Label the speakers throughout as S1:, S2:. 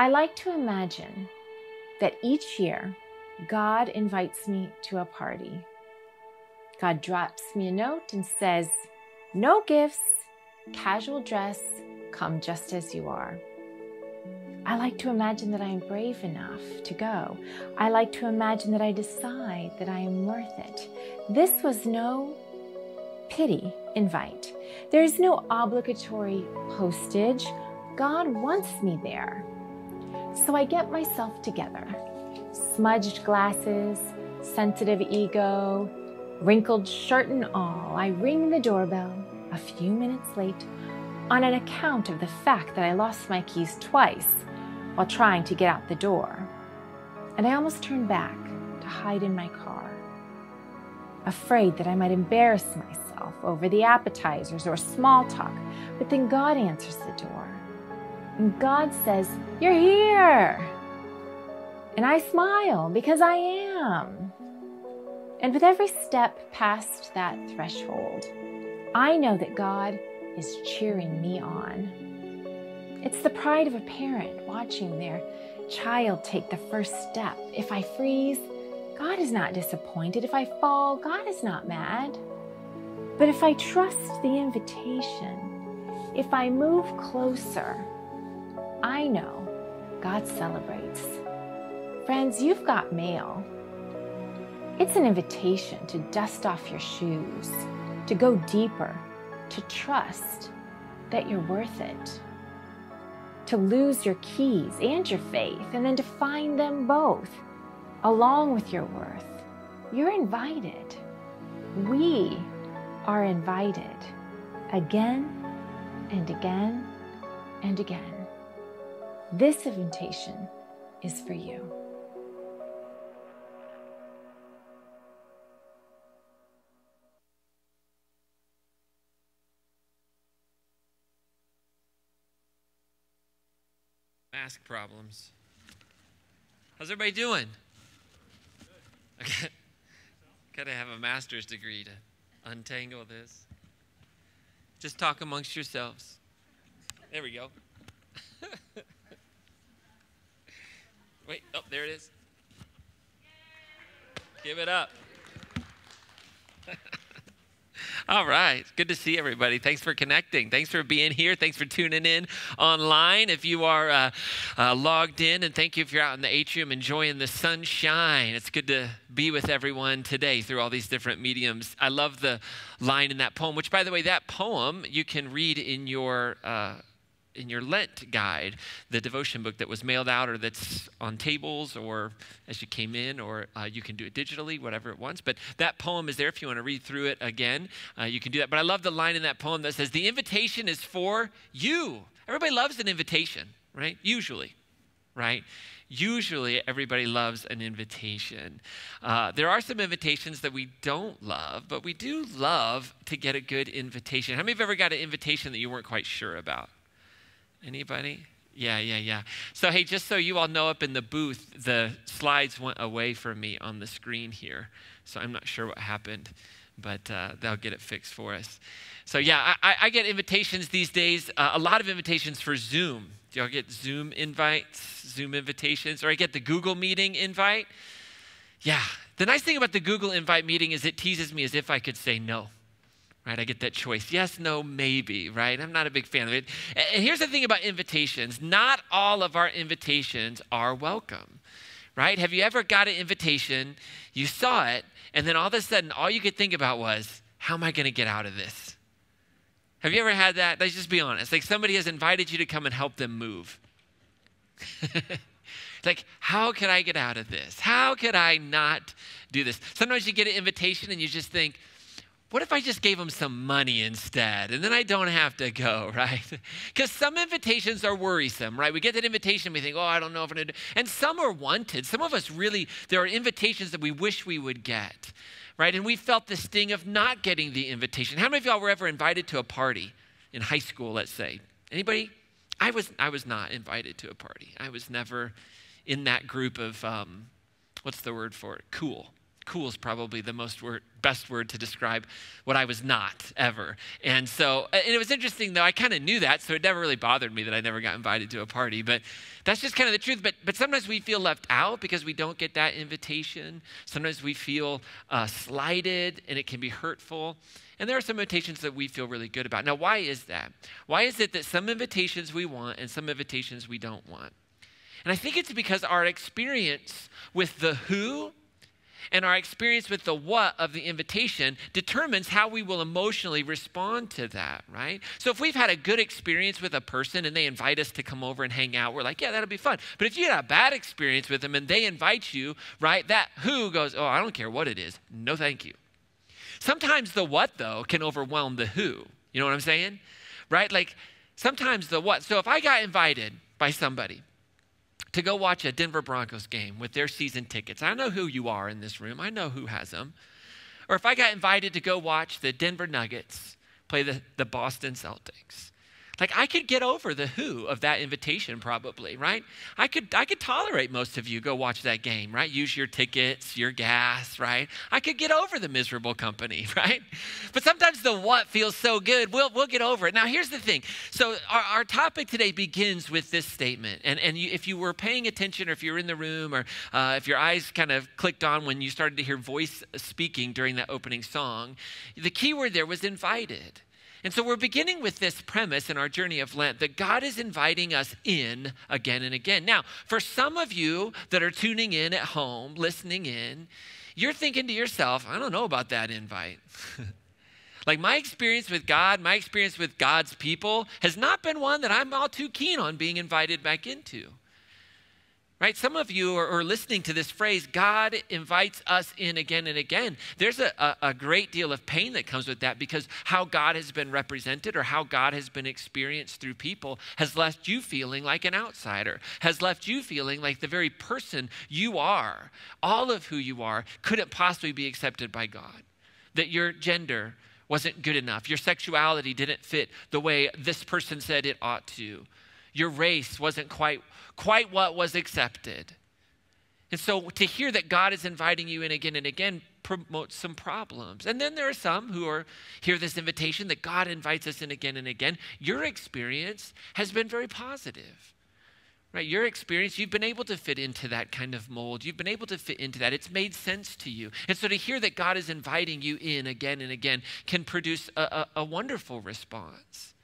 S1: I like to imagine that each year God invites me to a party. God drops me a note and says, No gifts, casual dress, come just as you are. I like to imagine that I am brave enough to go. I like to imagine that I decide that I am worth it. This was no pity invite. There is no obligatory postage. God wants me there. So I get myself together. Smudged glasses, sensitive ego, wrinkled shirt and all, I ring the doorbell a few minutes late on an account of the fact that I lost my keys twice while trying to get out the door. And I almost turn back to hide in my car, afraid that I might embarrass myself over the appetizers or small talk. But then God answers the door. And God says, You're here. And I smile because I am. And with every step past that threshold, I know that God is cheering me on. It's the pride of a parent watching their child take the first step. If I freeze, God is not disappointed. If I fall, God is not mad. But if I trust the invitation, if I move closer, I know God celebrates. Friends, you've got mail. It's an invitation to dust off your shoes, to go deeper, to trust that you're worth it to lose your keys and your faith, and then to find them both along with your worth. You're invited. We are invited again and again and again. This invitation is for you.
S2: mask problems. How's everybody doing? Okay. Gotta have a master's degree to untangle this. Just talk amongst yourselves. There we go. Wait, oh, there it is. Give it up. All right. Good to see everybody. Thanks for connecting. Thanks for being here. Thanks for tuning in online. If you are uh, uh, logged in, and thank you if you're out in the atrium enjoying the sunshine. It's good to be with everyone today through all these different mediums. I love the line in that poem, which, by the way, that poem you can read in your. Uh, in your Lent guide, the devotion book that was mailed out or that's on tables or as you came in, or uh, you can do it digitally, whatever it wants. But that poem is there if you want to read through it again. Uh, you can do that. But I love the line in that poem that says, The invitation is for you. Everybody loves an invitation, right? Usually, right? Usually, everybody loves an invitation. Uh, there are some invitations that we don't love, but we do love to get a good invitation. How many have ever got an invitation that you weren't quite sure about? Anybody? Yeah, yeah, yeah. So, hey, just so you all know, up in the booth, the slides went away from me on the screen here. So, I'm not sure what happened, but uh, they'll get it fixed for us. So, yeah, I, I get invitations these days, uh, a lot of invitations for Zoom. Do y'all get Zoom invites, Zoom invitations? Or I get the Google meeting invite? Yeah. The nice thing about the Google invite meeting is it teases me as if I could say no right? I get that choice. Yes, no, maybe, right? I'm not a big fan of it. And here's the thing about invitations not all of our invitations are welcome, right? Have you ever got an invitation, you saw it, and then all of a sudden, all you could think about was, how am I going to get out of this? Have you ever had that? Let's just be honest. Like somebody has invited you to come and help them move. like, how can I get out of this? How could I not do this? Sometimes you get an invitation and you just think, what if I just gave them some money instead? And then I don't have to go, right? Because some invitations are worrisome, right? We get that invitation, we think, oh, I don't know if I'm going to And some are wanted. Some of us really, there are invitations that we wish we would get, right? And we felt the sting of not getting the invitation. How many of y'all were ever invited to a party in high school, let's say? Anybody? I was, I was not invited to a party. I was never in that group of, um, what's the word for it? Cool cool is probably the most word, best word to describe what I was not ever. And so, and it was interesting though, I kind of knew that, so it never really bothered me that I never got invited to a party. But that's just kind of the truth. But, but sometimes we feel left out because we don't get that invitation. Sometimes we feel uh, slighted and it can be hurtful. And there are some invitations that we feel really good about. Now, why is that? Why is it that some invitations we want and some invitations we don't want? And I think it's because our experience with the who and our experience with the what of the invitation determines how we will emotionally respond to that, right? So if we've had a good experience with a person and they invite us to come over and hang out, we're like, yeah, that'll be fun. But if you had a bad experience with them and they invite you, right, that who goes, oh, I don't care what it is. No, thank you. Sometimes the what, though, can overwhelm the who. You know what I'm saying? Right? Like sometimes the what. So if I got invited by somebody, to go watch a Denver Broncos game with their season tickets. I know who you are in this room, I know who has them. Or if I got invited to go watch the Denver Nuggets play the, the Boston Celtics. Like I could get over the who of that invitation probably, right? I could I could tolerate most of you go watch that game, right? Use your tickets, your gas, right? I could get over the miserable company, right? But sometimes the what feels so good, we'll we'll get over it. Now here's the thing. So our, our topic today begins with this statement. And and you, if you were paying attention or if you're in the room or uh, if your eyes kind of clicked on when you started to hear voice speaking during that opening song, the key word there was invited. And so we're beginning with this premise in our journey of Lent that God is inviting us in again and again. Now, for some of you that are tuning in at home, listening in, you're thinking to yourself, I don't know about that invite. like my experience with God, my experience with God's people has not been one that I'm all too keen on being invited back into. Right? Some of you are, are, listening to this phrase, God invites us in again and again. There's a, a, a, great deal of pain that comes with that because how God has been represented or how God has been experienced through people has left you feeling like an outsider, has left you feeling like the very person you are, all of who you are, couldn't possibly be accepted by God. That your gender wasn't good enough, your sexuality didn't fit the way this person said it ought to your race wasn't quite, quite what was accepted. And so to hear that God is inviting you in again and again promotes some problems. And then there are some who are hear this invitation that God invites us in again and again. Your experience has been very positive. Right? Your experience, you've been able to fit into that kind of mold. You've been able to fit into that. It's made sense to you. And so to hear that God is inviting you in again and again can produce a, a, a wonderful response.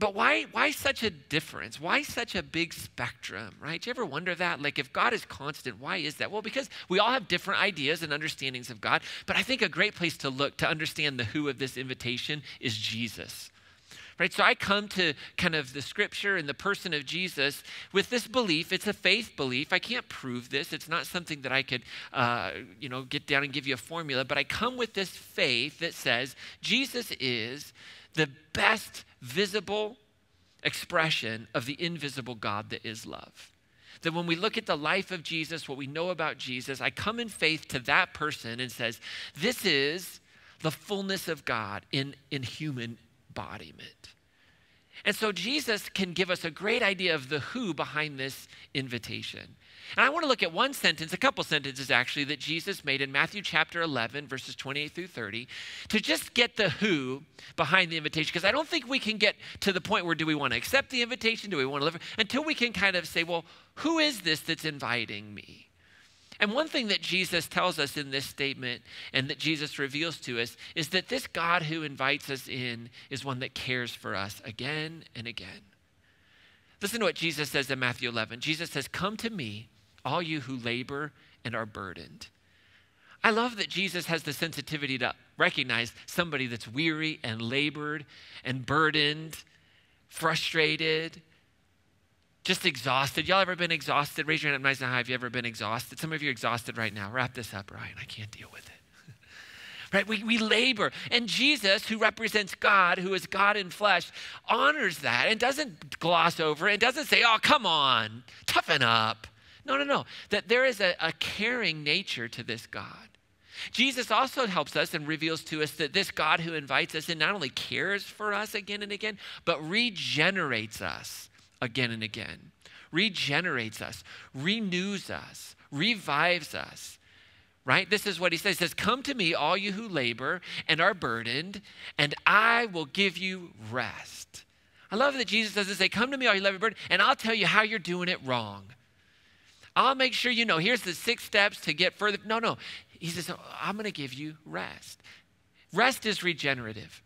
S2: But why, why such a difference? Why such a big spectrum, right? Do you ever wonder that? Like, if God is constant, why is that? Well, because we all have different ideas and understandings of God. But I think a great place to look to understand the who of this invitation is Jesus. Right? So I come to kind of the scripture and the person of Jesus with this belief. It's a faith belief. I can't prove this. It's not something that I could, uh, you know, get down and give you a formula. But I come with this faith that says Jesus is the best visible expression of the invisible God that is love. That when we look at the life of Jesus, what we know about Jesus, I come in faith to that person and says, This is the fullness of God in, in human embodiment. And so Jesus can give us a great idea of the who behind this invitation. And I want to look at one sentence, a couple sentences actually, that Jesus made in Matthew chapter 11, verses 28 through 30, to just get the who behind the invitation. Because I don't think we can get to the point where do we want to accept the invitation? Do we want to live? Until we can kind of say, well, who is this that's inviting me? And one thing that Jesus tells us in this statement and that Jesus reveals to us is that this God who invites us in is one that cares for us again and again. Listen to what Jesus says in Matthew 11. Jesus says, Come to me, all you who labor and are burdened. I love that Jesus has the sensitivity to recognize somebody that's weary and labored and burdened, frustrated, just exhausted. Y'all ever been exhausted? Raise your hand up nice and high if you ever been exhausted. Some of you are exhausted right now. Wrap this up, Ryan. I can't deal with it. right? We, we labor. And Jesus, who represents God, who is God in flesh, honors that and doesn't gloss over it. doesn't say, oh, come on, toughen up. No, no, no. That there is a, a caring nature to this God. Jesus also helps us and reveals to us that this God who invites us in not only cares for us again and again, but regenerates us again and again, regenerates us, renews us, revives us right? This is what he says. He says, Come to me, all you who labor and are burdened, and I will give you rest. I love that Jesus doesn't say, Come to me, all you labor and burdened, and I'll tell you how you're doing it wrong. I'll make sure you know. Here's the six steps to get further. No, no. He says, I'm going to give you rest. Rest is regenerative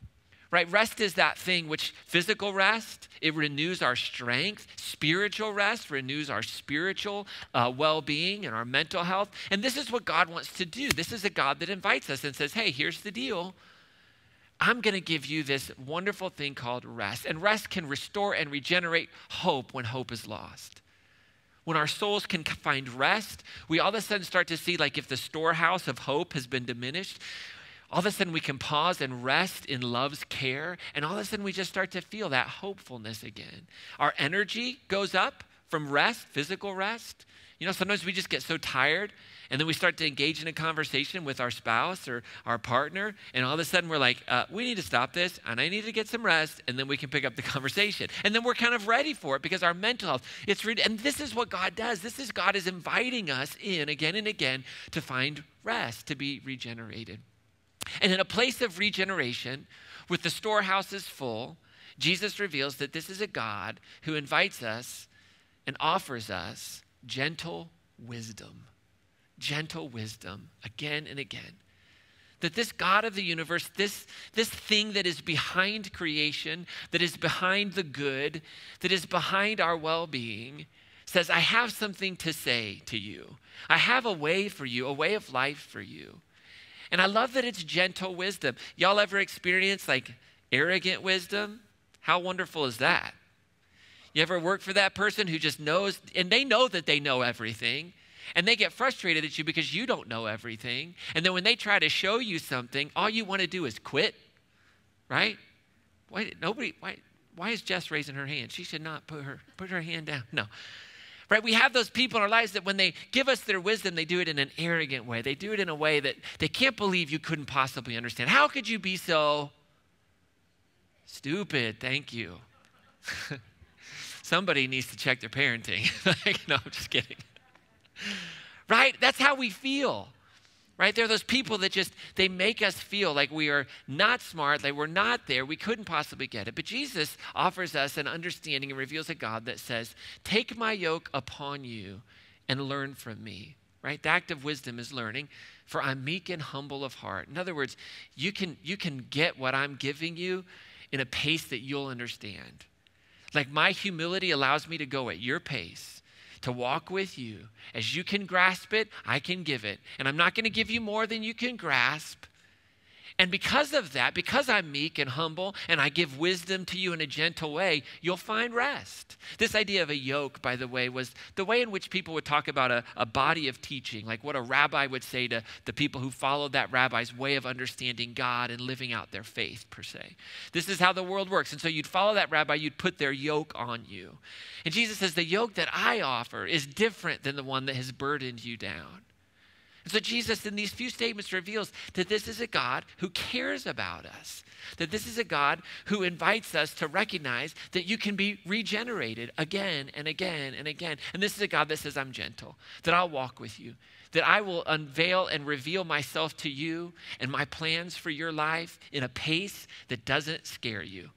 S2: right? Rest is that thing which physical rest, it renews our strength. Spiritual rest renews our spiritual uh, well being and our mental health. And this is what God wants to do. This is a God that invites us and says, hey, here's the deal. I'm going to give you this wonderful thing called rest. And rest can restore and regenerate hope when hope is lost. When our souls can find rest, we all of a sudden start to see like if the storehouse of hope has been diminished, all of a sudden we can pause and rest in love's care. And all of a sudden we just start to feel that hopefulness again. Our energy goes up from rest, physical rest. You know, sometimes we just get so tired and then we start to engage in a conversation with our spouse or our partner, and all of a sudden we're like, uh, we need to stop this, and I need to get some rest, and then we can pick up the conversation. And then we're kind of ready for it because our mental health, it's and this is what God does. This is God is inviting us in again and again to find rest, to be regenerated. And in a place of regeneration, with the storehouses full, Jesus reveals that this is a God who invites us and offers us gentle wisdom. Gentle wisdom again and again. That this God of the universe, this, this thing that is behind creation, that is behind the good, that is behind our well being, says, I have something to say to you. I have a way for you, a way of life for you. And I love that it's gentle wisdom. Y'all ever experience like arrogant wisdom? How wonderful is that? You ever work for that person who just knows, and they know that they know everything, and they get frustrated at you because you don't know everything. And then when they try to show you something, all you want to do is quit, right? Why nobody? Why? Why is Jess raising her hand? She should not put her put her hand down. No, Right? We have those people in our lives that when they give us their wisdom, they do it in an arrogant way. They do it in a way that they can't believe you couldn't possibly understand. How could you be so stupid? Thank you. Somebody needs to check their parenting. like, no, I'm just kidding. Right? That's how we feel. Right? There are those people that just they make us feel like we are not smart like we're not there we couldn't possibly get it. But jesus offers us an understanding and reveals a god that says take my yoke upon you and learn from me. Right? The act of wisdom is learning for i'm meek and humble of heart. In other words you can you can get what i'm giving you in a pace that you'll understand like my humility allows me to go at your pace to walk with you. As you can grasp it, I can give it. And I'm not going to give you more than you can grasp. And because of that, because I'm meek and humble and I give wisdom to you in a gentle way, you'll find rest. This idea of a yoke, by the way, was the way in which people would talk about a, a body of teaching, like what a rabbi would say to the people who followed that rabbi's way of understanding God and living out their faith, per se. This is how the world works. And so you'd follow that rabbi, you'd put their yoke on you. And Jesus says, The yoke that I offer is different than the one that has burdened you down. And so Jesus, in these few statements, reveals that this is a God who cares about us, that this is a God who invites us to recognize that you can be regenerated again and again and again. And this is a God that says, I'm gentle, that I'll walk with you, that I will unveil and reveal myself to you and my plans for your life in a pace that doesn't scare you.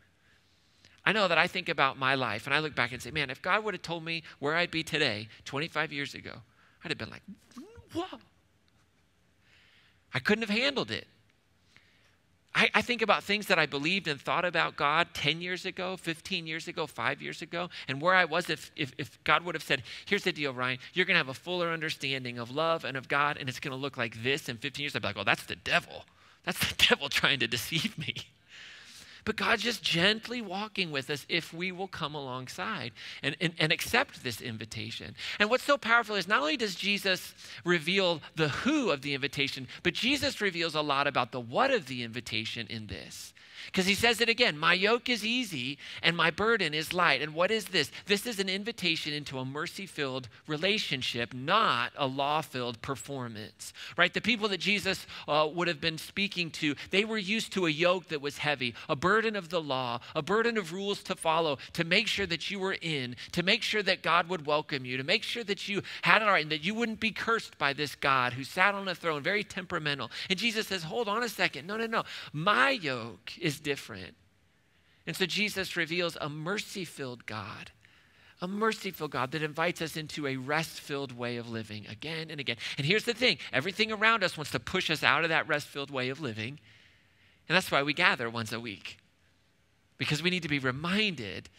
S2: I know that I think about my life and I look back and say, man, if God would have told me where I'd be today 25 years ago, I'd have been like, whoa. I couldn't have handled it. I, I, think about things that I believed and thought about God 10 years ago, 15 years ago, five years ago, and where I was if, if, if God would have said, Here's the deal, Ryan, you're going to have a fuller understanding of love and of God, and it's going to look like this in 15 years. I'd be like, Oh, that's the devil. That's the devil trying to deceive me. But God's just gently walking with us if we will come alongside and, and, and accept this invitation. And what's so powerful is not only does Jesus reveal the who of the invitation, but Jesus reveals a lot about the what of the invitation in this. Because he says it again My yoke is easy and my burden is light. And what is this? This is an invitation into a mercy filled relationship, not a law filled performance, right? The people that Jesus uh, would have been speaking to, they were used to a yoke that was heavy, a burden of the law, a burden of rules to follow, to make sure that you were in, to make sure that God would welcome you, to make sure that you had it all right, and that you wouldn't be cursed by this God who sat on a throne, very temperamental. And Jesus says, Hold on a second. No, no, no. My yoke is different. And so Jesus reveals a mercy filled God, a merciful God that invites us into a rest filled way of living again and again. And here's the thing everything around us wants to push us out of that rest filled way of living. And that's why we gather once a week, because we need to be reminded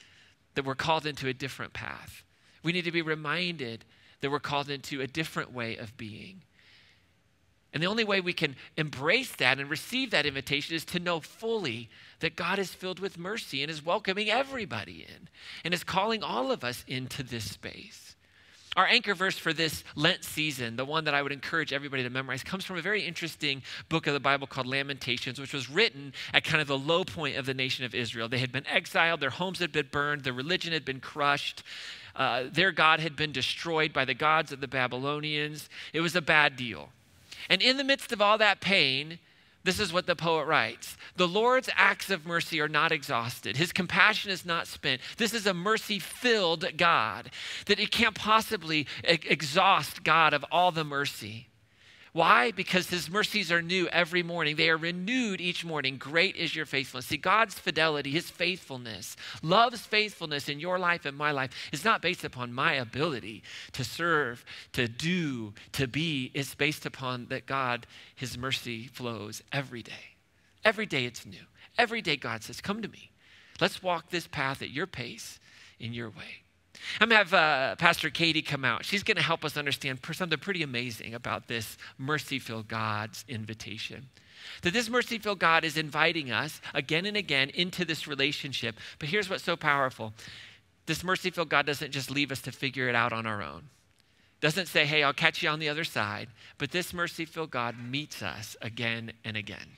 S2: that we're called into a different path. We need to be reminded that we're called into a different way of being. And the only way we can embrace that and receive that invitation is to know fully that God is filled with mercy and is welcoming everybody in and is calling all of us into this space. Our anchor verse for this Lent season, the one that I would encourage everybody to memorize, comes from a very interesting book of the Bible called Lamentations, which was written at kind of the low point of the nation of Israel. They had been exiled, their homes had been burned, their religion had been crushed, uh, their God had been destroyed by the gods of the Babylonians. It was a bad deal. And in the midst of all that pain, this is what the poet writes The Lord's acts of mercy are not exhausted. His compassion is not spent. This is a mercy filled God, that it can't possibly exhaust God of all the mercy. Why? Because his mercies are new every morning. They are renewed each morning. Great is your faithfulness. See, God's fidelity, his faithfulness, love's faithfulness in your life and my life is not based upon my ability to serve, to do, to be. It's based upon that God, his mercy flows every day. Every day it's new. Every day God says, Come to me. Let's walk this path at your pace, in your way. I'm going to have uh, Pastor Katie come out. She's going to help us understand something pretty amazing about this mercy filled God's invitation. That this mercy filled God is inviting us again and again into this relationship. But here's what's so powerful this mercy filled God doesn't just leave us to figure it out on our own. Doesn't say, hey, I'll catch you on the other side. But this mercy filled God meets us again and again.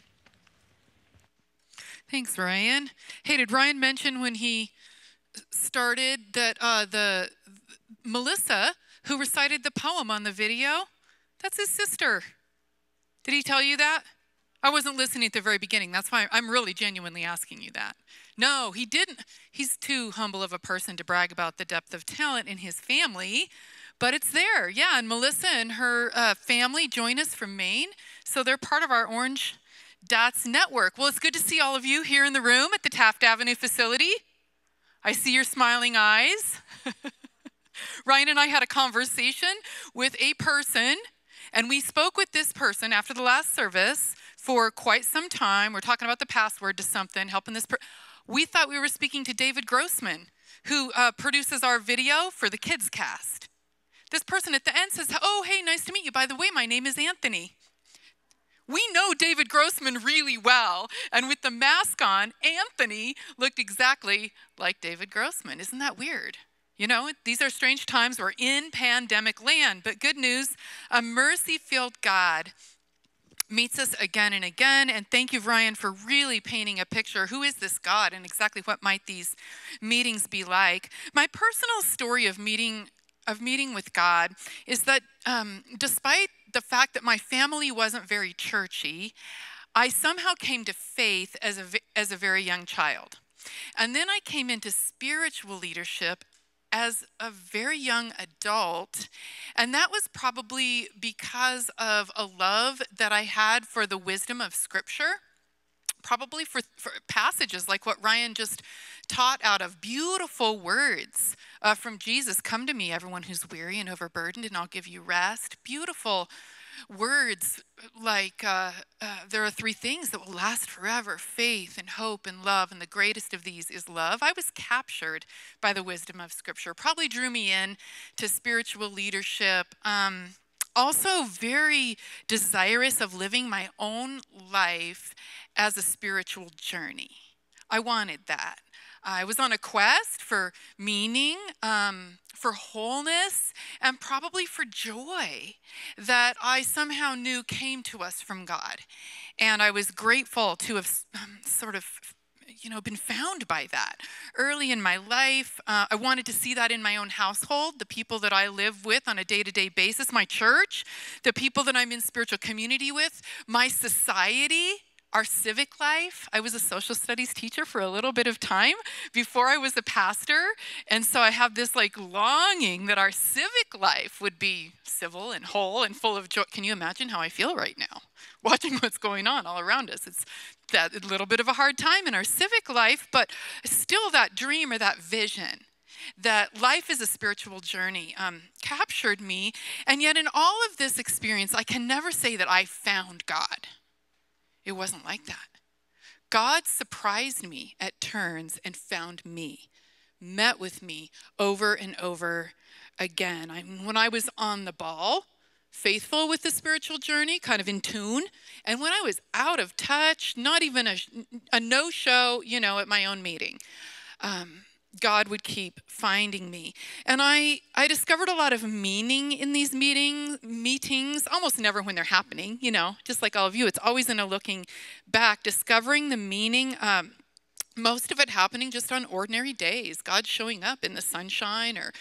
S3: Thanks, Ryan. Hey, did Ryan mention when he started that uh, the Melissa, who recited the poem on the video, that's his sister. Did he tell you that? I wasn't listening at the very beginning. That's why I'm really genuinely asking you that. No, he didn't. He's too humble of a person to brag about the depth of talent in his family, but it's there. Yeah, and Melissa and her uh, family join us from Maine, so they're part of our Orange Dots network. Well, it's good to see all of you here in the room at the Taft Avenue facility. I see your smiling eyes. Ryan and I had a conversation with a person, and we spoke with this person after the last service for quite some time. We're talking about the password to something, helping this. We thought we were speaking to David Grossman, who uh, produces our video for the Kids Cast. This person at the end says, Oh, hey, nice to meet you. By the way, my name is Anthony. We know David Grossman really well, and with the mask on, Anthony looked exactly like David Grossman. Isn't that weird? You know, these are strange times. We're in pandemic land, but good news a mercy filled God meets us again and again. And thank you, Ryan, for really painting a picture. Who is this God and exactly what might these meetings be like? My personal story of meeting of meeting with God is that um, despite the fact that my family wasn't very churchy, I somehow came to faith as a, as a very young child. And then I came into spiritual leadership as a very young adult. And that was probably because of a love that I had for the wisdom of Scripture, probably for, for passages like what Ryan just taught out of beautiful words uh, from Jesus Come to me, everyone who's weary and overburdened, and I'll give you rest. Beautiful words like uh, uh, there are three things that will last forever faith and hope and love, and the greatest of these is love. I was captured by the wisdom of Scripture, probably drew me in to spiritual leadership. Um, also, very desirous of living my own life as a spiritual journey. I wanted that. I was on a quest for meaning, um, for wholeness, and probably for joy that I somehow knew came to us from God. And I was grateful to have um, sort of you know, been found by that. Early in my life, uh, I wanted to see that in my own household, the people that I live with on a day to day basis, my church, the people that I'm in spiritual community with, my society, our civic life. I was a social studies teacher for a little bit of time before I was a pastor. And so I have this like longing that our civic life would be civil and whole and full of joy. Can you imagine how I feel right now? Watching what's going on all around us. It's that a little bit of a hard time in our civic life, but still that dream or that vision that life is a spiritual journey um, captured me. And yet, in all of this experience, I can never say that I found God. It wasn't like that. God surprised me at turns and found me, met with me over and over again. I when I was on the ball, faithful with the spiritual journey, kind of in tune, and when I was out of touch, not even a, a no show, you know, at my own meeting. Um, God would keep finding me. And I, I discovered a lot of meaning in these meeting, meetings, almost never when they're happening, you know, just like all of you. It's always in a looking back, discovering the meaning. Um, most of it happening just on ordinary days, God showing up in the sunshine or,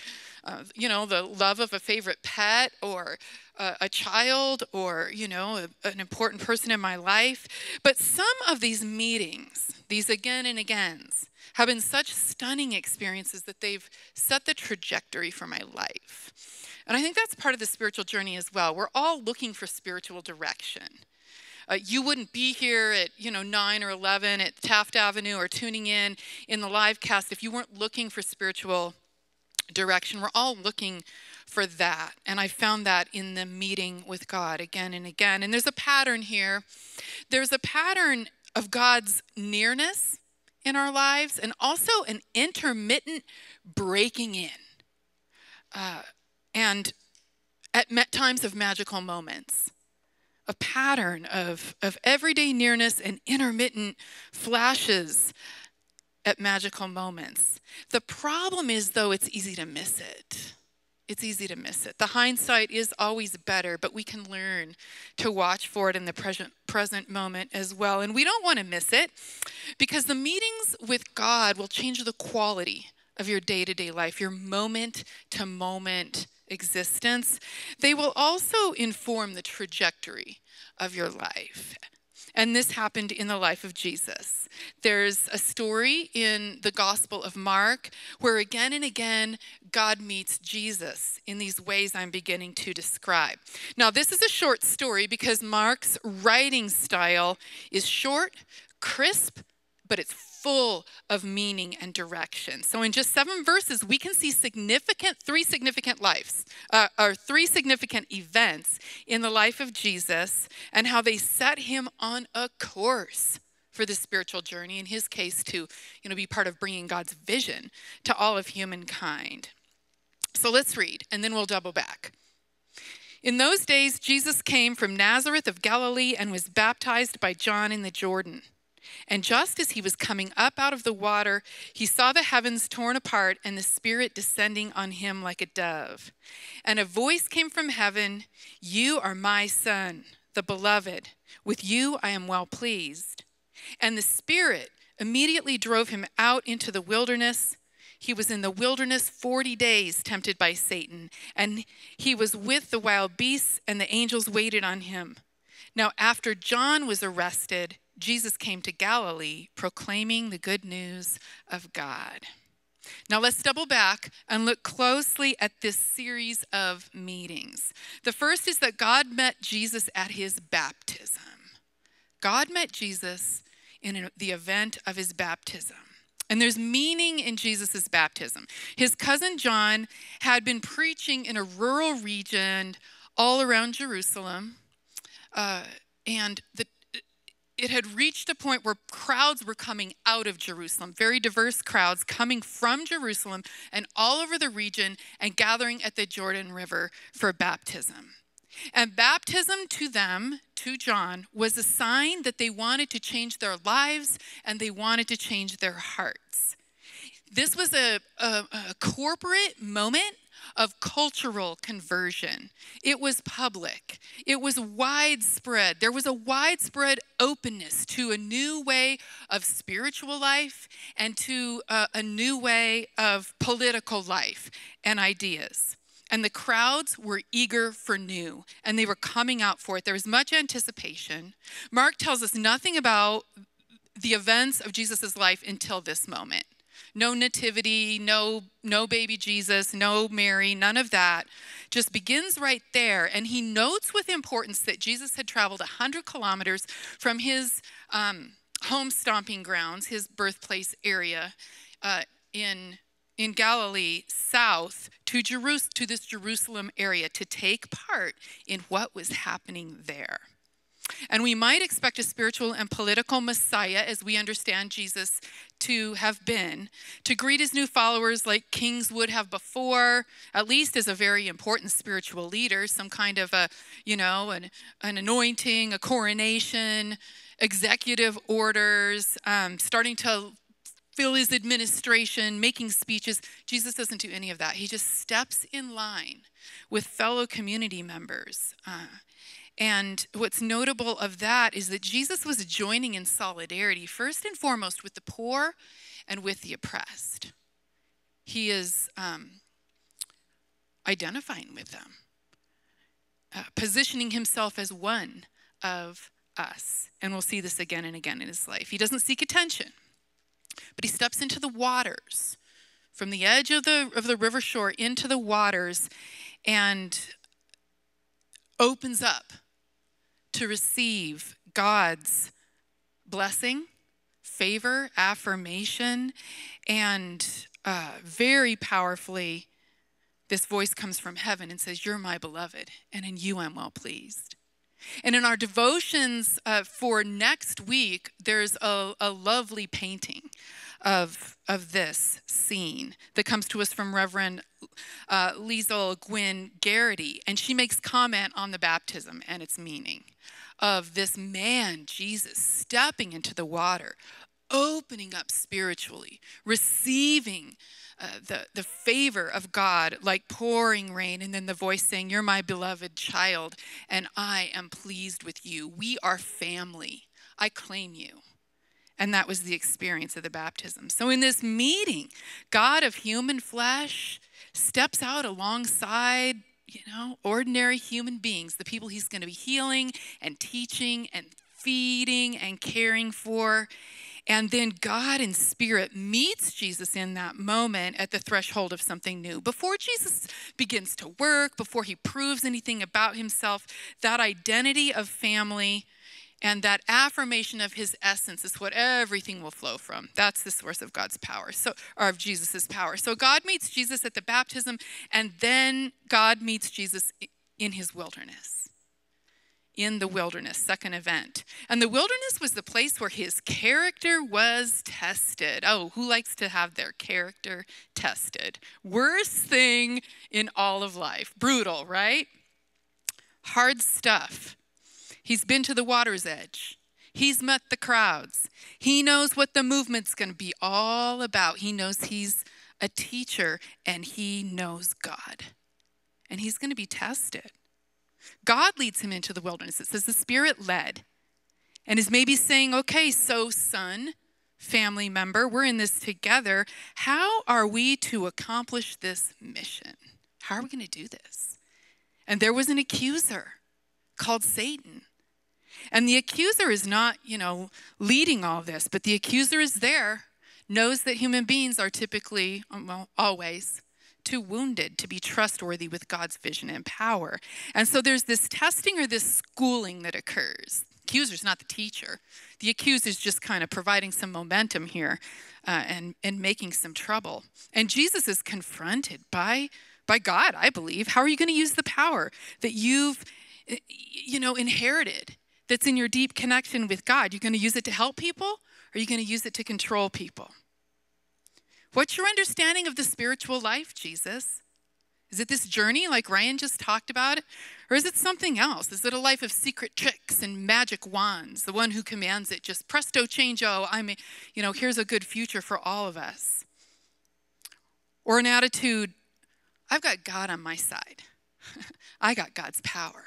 S3: you know, the love of a favorite pet or uh, a child or, you know, a, an important person in my life. But some of these meetings, these again and agains, have been such stunning experiences that they've set the trajectory for my life. And I think that's part of the spiritual journey as well. We're all looking for spiritual direction. Uh, you wouldn't be here at you know 9 or 11 at Taft Avenue or tuning in in the live cast if you weren't looking for spiritual direction. We're all looking for that. And I found that in the meeting with God again and again. And there's a pattern here. There's a pattern of God's nearness in our lives and also an intermittent breaking in. Uh, and at times of magical moments, a pattern of, of everyday nearness and intermittent flashes at magical moments. The problem is, though, it's easy to miss it it's easy to miss it. The hindsight is always better, but we can learn to watch for it in the present, present moment as well. And we don't want to miss it because the meetings with God will change the quality of your day to day life, your moment to moment existence. They will also inform the trajectory of your life. And this happened in the life of Jesus. There's a story in the Gospel of Mark where again and again God meets Jesus in these ways I'm beginning to describe. Now, this is a short story because Mark's writing style is short, crisp, but it's full of meaning and direction. So, in just seven verses, we can see significant, three significant lives, uh, or three significant events in the life of Jesus and how they set him on a course for the spiritual journey. In his case, to you know, be part of bringing God's vision to all of humankind. So, let's read, and then we'll double back. In those days, Jesus came from Nazareth of Galilee and was baptized by John in the Jordan. And just as he was coming up out of the water, he saw the heavens torn apart and the Spirit descending on him like a dove. And a voice came from heaven You are my Son, the beloved. With you I am well pleased. And the Spirit immediately drove him out into the wilderness. He was in the wilderness 40 days, tempted by Satan, and he was with the wild beasts, and the angels waited on him. Now, after John was arrested, Jesus came to Galilee proclaiming the good news of God. Now let's double back and look closely at this series of meetings. The first is that God met Jesus at his baptism. God met Jesus in the event of his baptism. And there's meaning in Jesus' baptism. His cousin John had been preaching in a rural region all around Jerusalem. Uh, and the it had reached a point where crowds were coming out of Jerusalem, very diverse crowds coming from Jerusalem and all over the region and gathering at the Jordan River for baptism. And baptism to them, to John, was a sign that they wanted to change their lives and they wanted to change their hearts. This was a, a, a corporate moment of cultural conversion. It was public, it was widespread. There was a widespread openness to a new way of spiritual life and to a, a new way of political life and ideas. And the crowds were eager for new, and they were coming out for it. There was much anticipation. Mark tells us nothing about the events of Jesus' life until this moment. No nativity, no, no baby Jesus, no Mary, none of that. Just begins right there. And he notes with importance that Jesus had traveled 100 kilometers from his um, home stomping grounds, his birthplace area uh, in in Galilee south to, Jerus- to this Jerusalem area to take part in what was happening there. And we might expect a spiritual and political Messiah, as we understand Jesus to have been, to greet his new followers like kings would have before, at least as a very important spiritual leader, some kind of a, you know, an, an anointing, a coronation, executive orders, um, starting to fill his administration, making speeches. Jesus doesn't do any of that. He just steps in line with fellow community members. Uh, and what's notable of that is that Jesus was joining in solidarity, first and foremost, with the poor and with the oppressed. He is um, identifying with them, uh, positioning himself as one of us. And we'll see this again and again in his life. He doesn't seek attention. But he steps into the waters, from the edge of the, of the river shore into the waters, and opens up to receive God's blessing, favor, affirmation, and uh, very powerfully, this voice comes from heaven and says, You're my beloved, and in you I'm well pleased. And in our devotions uh, for next week, there's a, a lovely painting of, of this scene that comes to us from Reverend uh, Lisle Gwynn Garrity. And she makes comment on the baptism and its meaning of this man, Jesus, stepping into the water, opening up spiritually, receiving uh, the, the favor of God like pouring rain, and then the voice saying, You're my beloved child, and I am pleased with you. We are family. I claim you. And that was the experience of the baptism. So, in this meeting, God of human flesh steps out alongside, you know, ordinary human beings, the people he's going to be healing and teaching and feeding and caring for. And then God in spirit meets Jesus in that moment at the threshold of something new. Before Jesus begins to work, before he proves anything about himself, that identity of family and that affirmation of his essence is what everything will flow from. That's the source of God's power, so or of Jesus' power. So God meets Jesus at the baptism, and then God meets Jesus in his wilderness in the wilderness, second event. And the wilderness was the place where his character was tested. Oh, who likes to have their character tested? Worst thing in all of life. Brutal, right? Hard stuff. He's been to the water's edge. He's met the crowds. He knows what the movement's going to be all about. He knows he's a teacher and he knows God. And he's going to be tested. God leads him into the wilderness. It says the Spirit led and is maybe saying, okay, so son, family member, we're in this together. How are we to accomplish this mission? How are we going to do this? And there was an accuser called Satan. And the accuser is not, you know, leading all this, but the accuser is there, knows that human beings are typically, well, always too wounded to be trustworthy with God's vision and power. And so there's this testing or this schooling that occurs. Accuser's not the teacher. The accuser's just kind of providing some momentum here uh, and, and making some trouble. And Jesus is confronted by, by God, I believe. How are you going to use the power that you've, you know, inherited that's in your deep connection with God? You're going to use it to help people or are you going to use it to control people? What's your understanding of the spiritual life, Jesus? Is it this journey like Ryan just talked about? Or is it something else? Is it a life of secret tricks and magic wands? The one who commands it just presto change, oh, I'm, you know, here's a good future for all of us. Or an attitude I've got God on my side. I got God's power.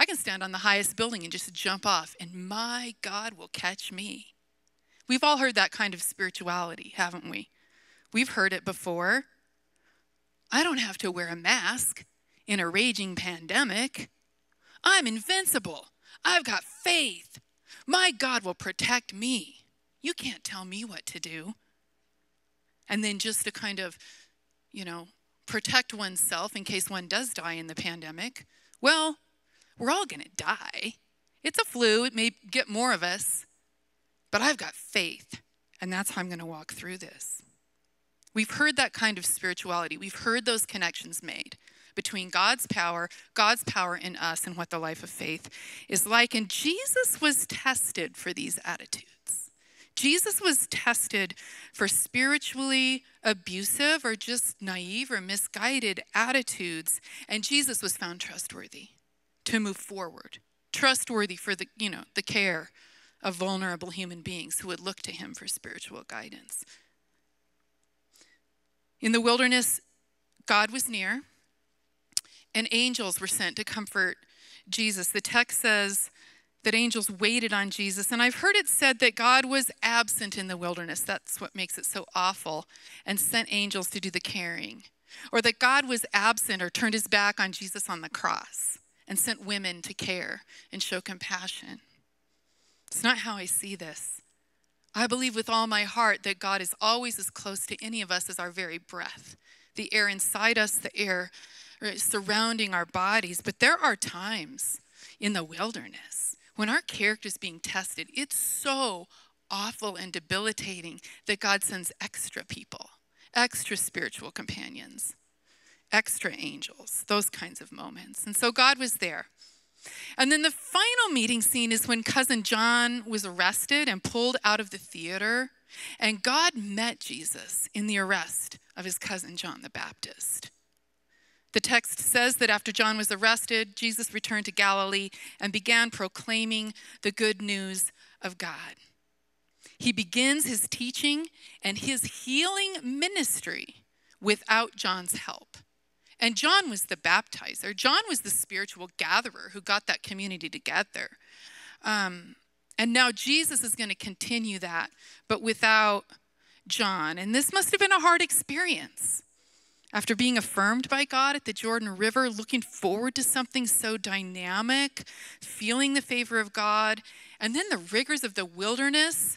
S3: I can stand on the highest building and just jump off, and my God will catch me. We've all heard that kind of spirituality, haven't we? We've heard it before. I don't have to wear a mask in a raging pandemic. I'm invincible. I've got faith. My God will protect me. You can't tell me what to do. And then just to kind of, you know, protect oneself in case one does die in the pandemic. Well, we're all going to die. It's a flu, it may get more of us, but I've got faith, and that's how I'm going to walk through this. We've heard that kind of spirituality. We've heard those connections made between God's power, God's power in us, and what the life of faith is like. And Jesus was tested for these attitudes. Jesus was tested for spiritually abusive or just naive or misguided attitudes, and Jesus was found trustworthy to move forward, trustworthy for the, you know, the care of vulnerable human beings who would look to him for spiritual guidance. In the wilderness, God was near, and angels were sent to comfort Jesus. The text says that angels waited on Jesus, and I've heard it said that God was absent in the wilderness. That's what makes it so awful, and sent angels to do the carrying. Or that God was absent or turned his back on Jesus on the cross and sent women to care and show compassion. It's not how I see this. I believe with all my heart that God is always as close to any of us as our very breath, the air inside us, the air uh, surrounding our bodies. But there are times in the wilderness when our character is being tested. It's so awful and debilitating that God sends extra people, extra spiritual companions extra angels, those kinds of moments. And so God was there. And then the final meeting scene is when cousin John was arrested and pulled out of the theater. And God met Jesus in the arrest of his cousin John the Baptist. The text says that after John was arrested, Jesus returned to Galilee and began proclaiming the good news of God. He begins his teaching and his healing ministry without John's help. And John was the baptizer. John was the spiritual gatherer who got that community together. Um, and now Jesus is going to continue that, but without John. And this must have been a hard experience. After being affirmed by God at the Jordan River, looking forward to something so dynamic, feeling the favor of God, and then the rigors of the wilderness,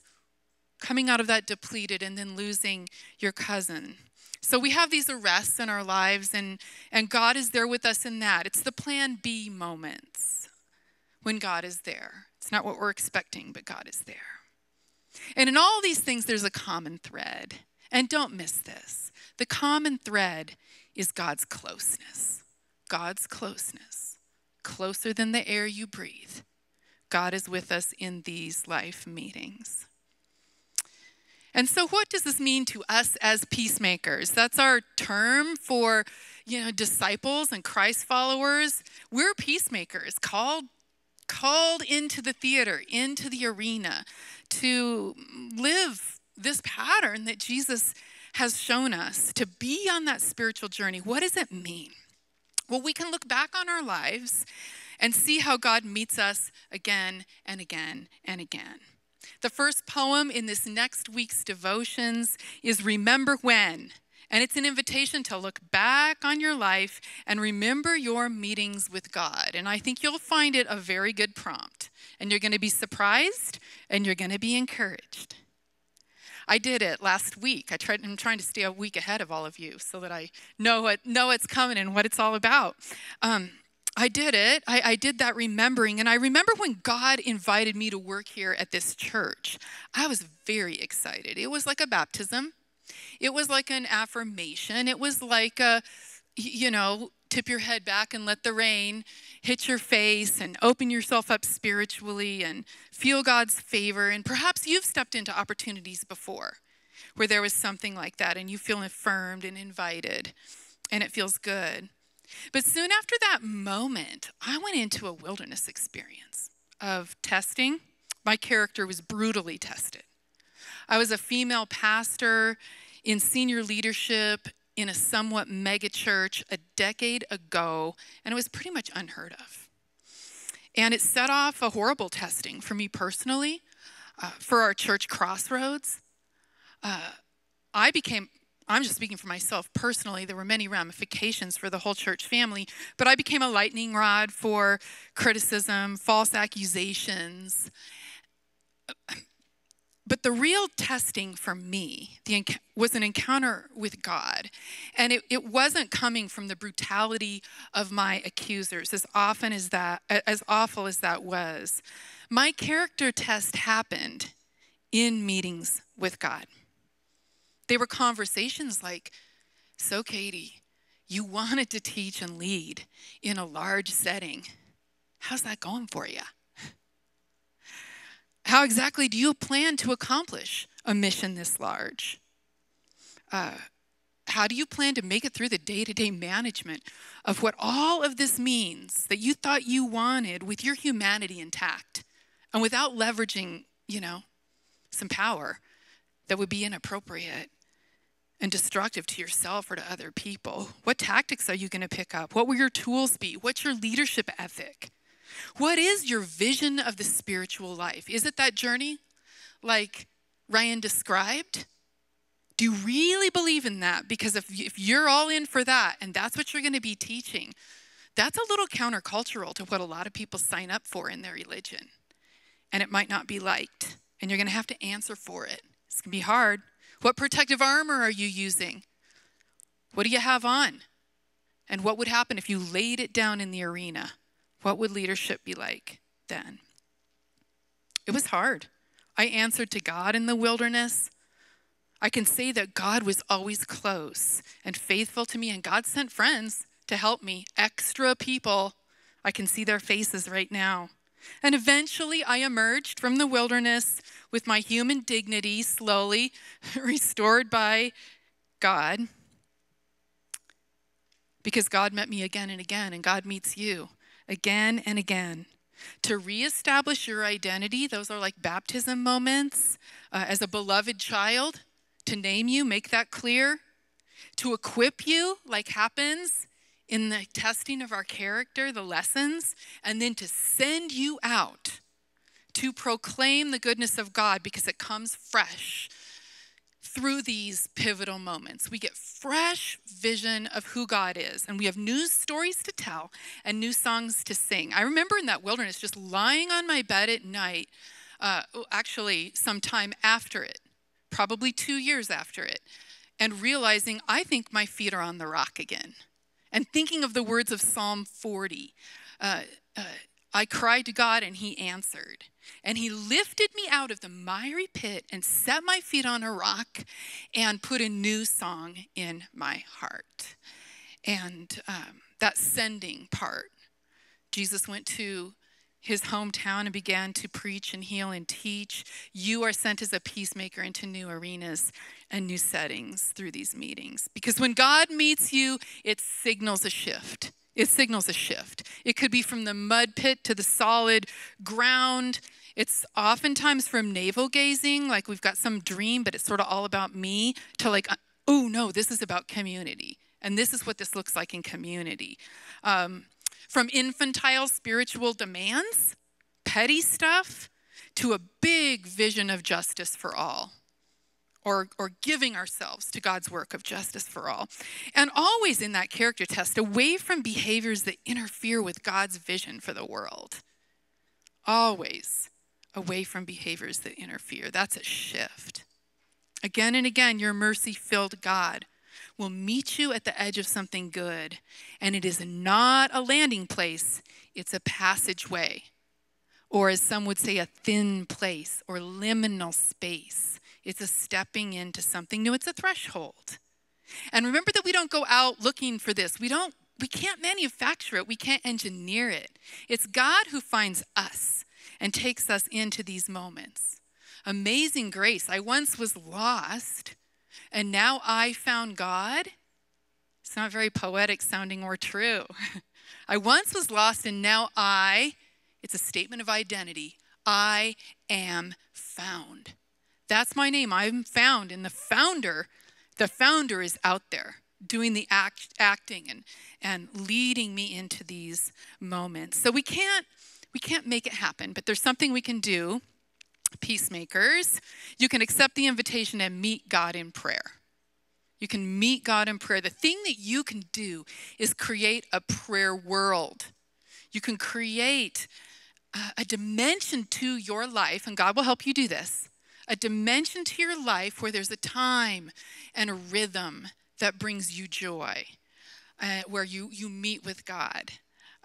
S3: coming out of that depleted and then losing your cousin so we have these arrests in our lives, and, and God is there with us in that. It's the plan B moments when God is there. It's not what we're expecting, but God is there. And in all these things, there's a common thread. And don't miss this the common thread is God's closeness. God's closeness, closer than the air you breathe. God is with us in these life meetings. And so, what does this mean to us as peacemakers? That's our term for, you know, disciples and Christ followers. We're peacemakers, called called into the theater, into the arena, to live this pattern that Jesus has shown us, to be on that spiritual journey. What does it mean? Well, we can look back on our lives and see how God meets us again and again and again. The first poem in this next week's devotions is Remember When. And it's an invitation to look back on your life and remember your meetings with God. And I think you'll find it a very good prompt. And you're going to be surprised and you're going to be encouraged. I did it last week. I tried, I'm trying to stay a week ahead of all of you so that I know what know what's coming and what it's all about. Um, I did it. I, I, did that remembering. And I remember when God invited me to work here at this church, I was very excited. It was like a baptism, it was like an affirmation. It was like a, you know, tip your head back and let the rain hit your face and open yourself up spiritually and feel God's favor. And perhaps you've stepped into opportunities before where there was something like that and you feel affirmed and invited and it feels good. But soon after that moment, I went into a wilderness experience of testing. My character was brutally tested. I was a female pastor in senior leadership in a somewhat mega church a decade ago, and it was pretty much unheard of. And it set off a horrible testing for me personally, uh, for our church crossroads. Uh, I became, I'm just speaking for myself personally, there were many ramifications for the whole church family, but I became a lightning rod for criticism, false accusations. But the real testing for me the, was an encounter with God. And it, it wasn't coming from the brutality of my accusers, as often as that, as awful as that was. My character test happened in meetings with God. They were conversations like, So, Katie, you wanted to teach and lead in a large setting. How's that going for you? How exactly do you plan to accomplish a mission this large? Uh, how do you plan to make it through the day to day management of what all of this means that you thought you wanted with your humanity intact and without leveraging, you know, some power that would be inappropriate and destructive to yourself or to other people? What tactics are you going to pick up? What will your tools be? What's your leadership ethic? What is your vision of the spiritual life? Is it that journey like Ryan described? Do you really believe in that? Because if, if you're all in for that and that's what you're going to be teaching, that's a little countercultural to what a lot of people sign up for in their religion. And it might not be liked. And you're going to have to answer for it. Going to be hard. What protective armor are you using? What do you have on? And what would happen if you laid it down in the arena? What would leadership be like then? It was hard. I answered to God in the wilderness. I can say that God was always close and faithful to me, and God sent friends to help me, extra people. I can see their faces right now. And eventually I emerged from the wilderness with my human dignity slowly restored by God. Because God met me again and again, and God meets you again and again. To reestablish your identity, those are like baptism moments uh, as a beloved child, to name you, make that clear. To equip you, like happens in the testing of our character, the lessons, and then to send you out to proclaim the goodness of God because it comes fresh through these pivotal moments. We get fresh vision of who God is, and we have new stories to tell and new songs to sing. I remember in that wilderness just lying on my bed at night, uh, actually, sometime after it, probably two years after it, and realizing I think my feet are on the rock again. And thinking of the words of Psalm 40. Uh, uh, I cried to God and he answered. And he lifted me out of the miry pit and set my feet on a rock and put a new song in my heart. And um, that sending part, Jesus went to his hometown and began to preach and heal and teach. You are sent as a peacemaker into new arenas and new settings through these meetings. Because when God meets you, it signals a shift. It signals a shift. It could be from the mud pit to the solid ground. It's oftentimes from navel gazing, like we've got some dream, but it's sort of all about me, to like, oh no, this is about community. And this is what this looks like in community. Um, from infantile spiritual demands, petty stuff, to a big vision of justice for all or, or giving ourselves to God's work of justice for all. And always in that character test, away from behaviors that interfere with God's vision for the world. Always away from behaviors that interfere. That's a shift. Again and again, your mercy filled God will meet you at the edge of something good. And it is not a landing place, it's a passageway. Or, as some would say, a thin place or liminal space it's a stepping into something new. It's a threshold. And remember that we don't go out looking for this. We don't we can't manufacture it. We can't engineer it. It's God who finds us and takes us into these moments. Amazing grace. I once was lost and now I found God. It's not very poetic sounding or true. I once was lost and now I, it's a statement of identity. I am found. That's my name. I'm found. And the founder, the founder is out there. doing the act, acting and, and leading me into these moments. So we can't we can't make it happen, but there's something we can do. Peacemakers, you can accept the invitation and meet God in prayer. You can meet God in prayer. The thing that you can do is create a prayer world. You can create uh, a dimension to your life, and God will help you do this a dimension to your life where there's a time and a rhythm that brings you joy, uh, where you, you meet with God,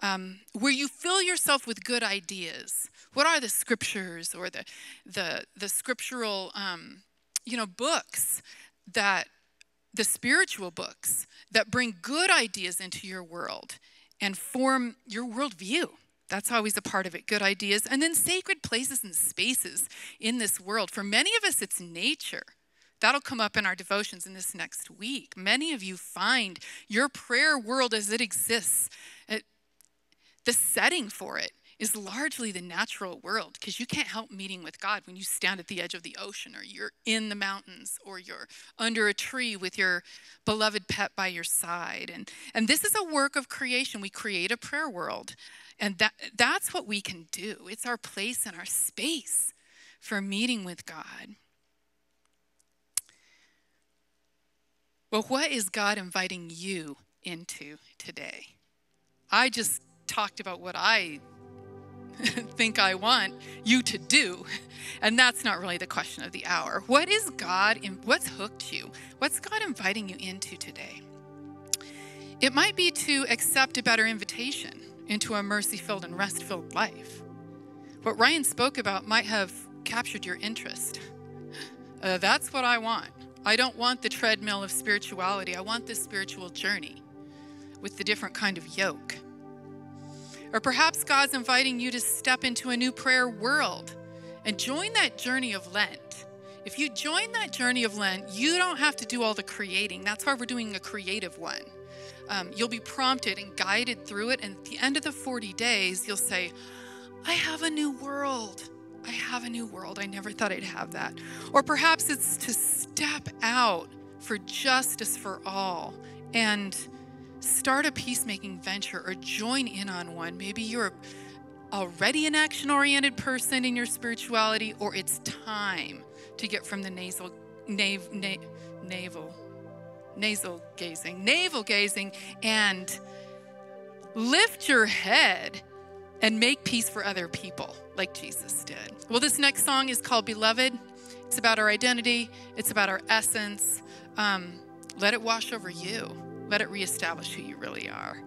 S3: um, where you fill yourself with good ideas. What are the scriptures or the, the, the scriptural um, you know, books that, the spiritual books that bring good ideas into your world and form your worldview? That's always a part of it, good ideas. And then sacred places and spaces in this world. For many of us, it's nature. That'll come up in our devotions in this next week. Many of you find your prayer world as it exists, it, the setting for it is largely the natural world because you can't help meeting with God when you stand at the edge of the ocean or you're in the mountains or you're under a tree with your beloved pet by your side. And, and this is a work of creation. We create a prayer world. And that, that's what we can do. It's our place and our space for meeting with God. Well, what is God inviting you into today? I just talked about what I think I want you to do. And that's not really the question of the hour. What is God, in, what's hooked you? What's God inviting you into today? It might be to accept a better invitation into a mercy filled and rest filled life. What Ryan spoke about might have captured your interest. Uh, that's what I want. I don't want the treadmill of spirituality. I want this spiritual journey with the different kind of yoke. Or perhaps God's inviting you to step into a new prayer world and join that journey of Lent. If you join that journey of Lent, you don't have to do all the creating. That's why we're doing a creative one um, you'll be prompted and guided through it. And at the end of the 40 days, you'll say, I have a new world. I have a new world. I never thought I'd have that. Or perhaps it's to step out for justice for all and start a peacemaking venture or join in on one. Maybe you're already an action oriented person in your spirituality, or it's time to get from the nasal, nav, na, navel nasal gazing, navel gazing, and lift your head and make peace for other people like Jesus did. Well, this next song is called Beloved. It's about our identity, it's about our essence. Um, let it wash over you, let it reestablish who you really are.